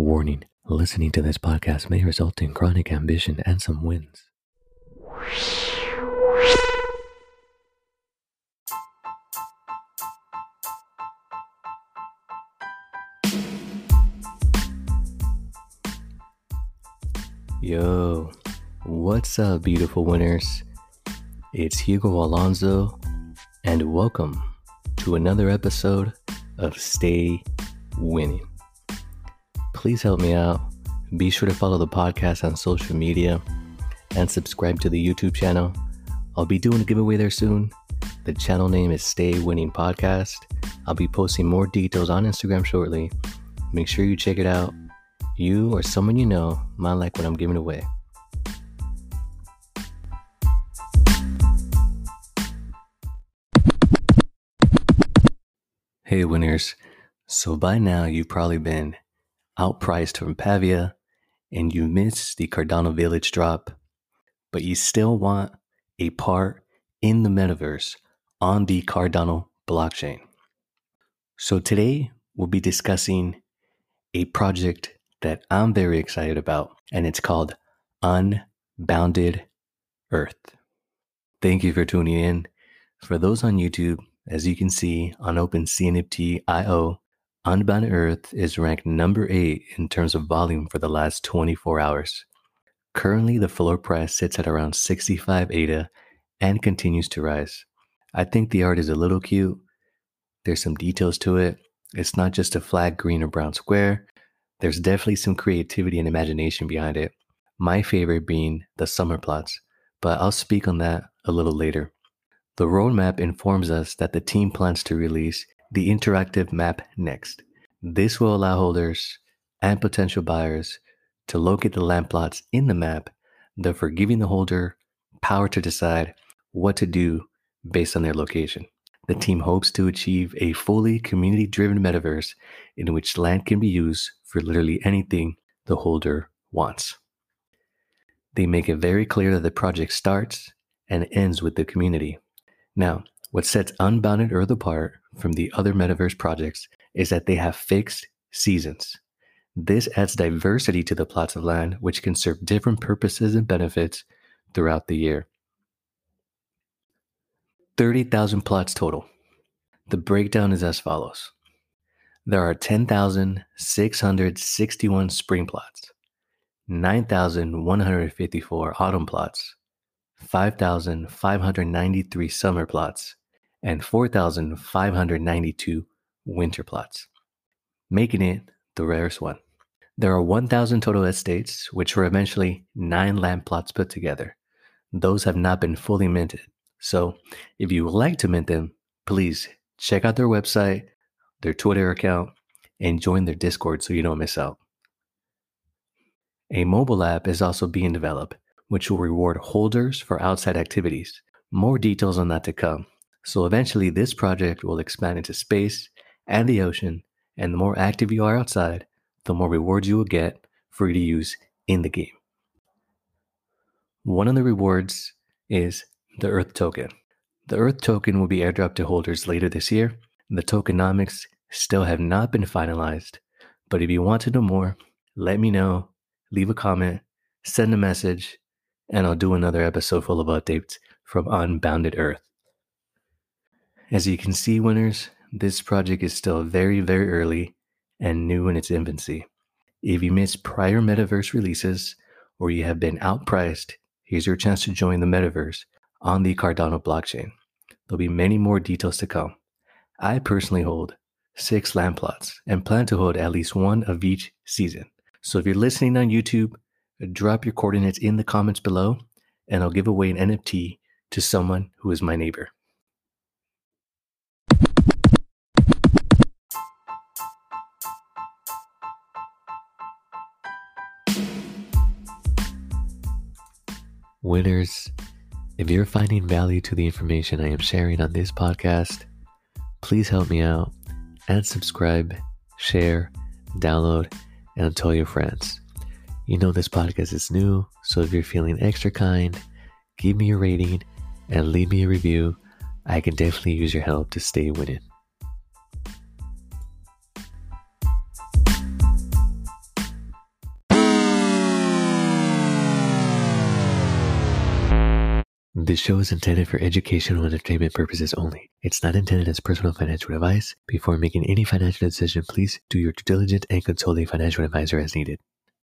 Warning listening to this podcast may result in chronic ambition and some wins. Yo, what's up, beautiful winners? It's Hugo Alonso, and welcome to another episode of Stay Winning. Please help me out. Be sure to follow the podcast on social media and subscribe to the YouTube channel. I'll be doing a giveaway there soon. The channel name is Stay Winning Podcast. I'll be posting more details on Instagram shortly. Make sure you check it out you or someone you know might like what I'm giving away. Hey, winners. So by now, you've probably been outpriced from Pavia and you missed the Cardano Village drop, but you still want a part in the metaverse on the Cardano blockchain. So today, we'll be discussing a project that I'm very excited about, and it's called Unbounded Earth. Thank you for tuning in. For those on YouTube, as you can see on OpenCNFT.io, Unbounded Earth is ranked number eight in terms of volume for the last 24 hours. Currently, the floor price sits at around 65 ADA and continues to rise. I think the art is a little cute. There's some details to it. It's not just a flat green or brown square, there's definitely some creativity and imagination behind it. My favorite being the summer plots, but I'll speak on that a little later. The roadmap informs us that the team plans to release the interactive map next. This will allow holders and potential buyers to locate the land plots in the map, therefore giving the holder power to decide what to do based on their location. The team hopes to achieve a fully community driven metaverse in which land can be used for literally anything the holder wants. They make it very clear that the project starts and ends with the community. Now, what sets Unbounded Earth apart from the other metaverse projects is that they have fixed seasons. This adds diversity to the plots of land, which can serve different purposes and benefits throughout the year. 30,000 plots total. The breakdown is as follows there are 10,661 spring plots, 9,154 autumn plots, 5,593 summer plots, and 4,592 winter plots, making it the rarest one. There are 1,000 total estates, which were eventually nine land plots put together. Those have not been fully minted. So, if you would like to mint them, please check out their website their Twitter account, and join their Discord so you don't miss out. A mobile app is also being developed, which will reward holders for outside activities. More details on that to come. So eventually, this project will expand into space and the ocean, and the more active you are outside, the more rewards you will get for you to use in the game. One of the rewards is the Earth token. The Earth token will be airdropped to holders later this year, the tokenomics still have not been finalized, but if you want to know more, let me know, leave a comment, send a message, and I'll do another episode full of updates from Unbounded Earth. As you can see, winners, this project is still very, very early and new in its infancy. If you missed prior metaverse releases or you have been outpriced, here's your chance to join the metaverse on the Cardano blockchain. There'll be many more details to come. I personally hold six land plots and plan to hold at least one of each season. So if you're listening on YouTube, drop your coordinates in the comments below and I'll give away an NFT to someone who is my neighbor. Winners, if you're finding value to the information I am sharing on this podcast, Please help me out and subscribe, share, download, and tell your friends. You know, this podcast is new, so if you're feeling extra kind, give me a rating and leave me a review. I can definitely use your help to stay winning. This show is intended for educational and entertainment purposes only. It's not intended as personal financial advice. Before making any financial decision, please do your due diligence and consult a financial advisor as needed.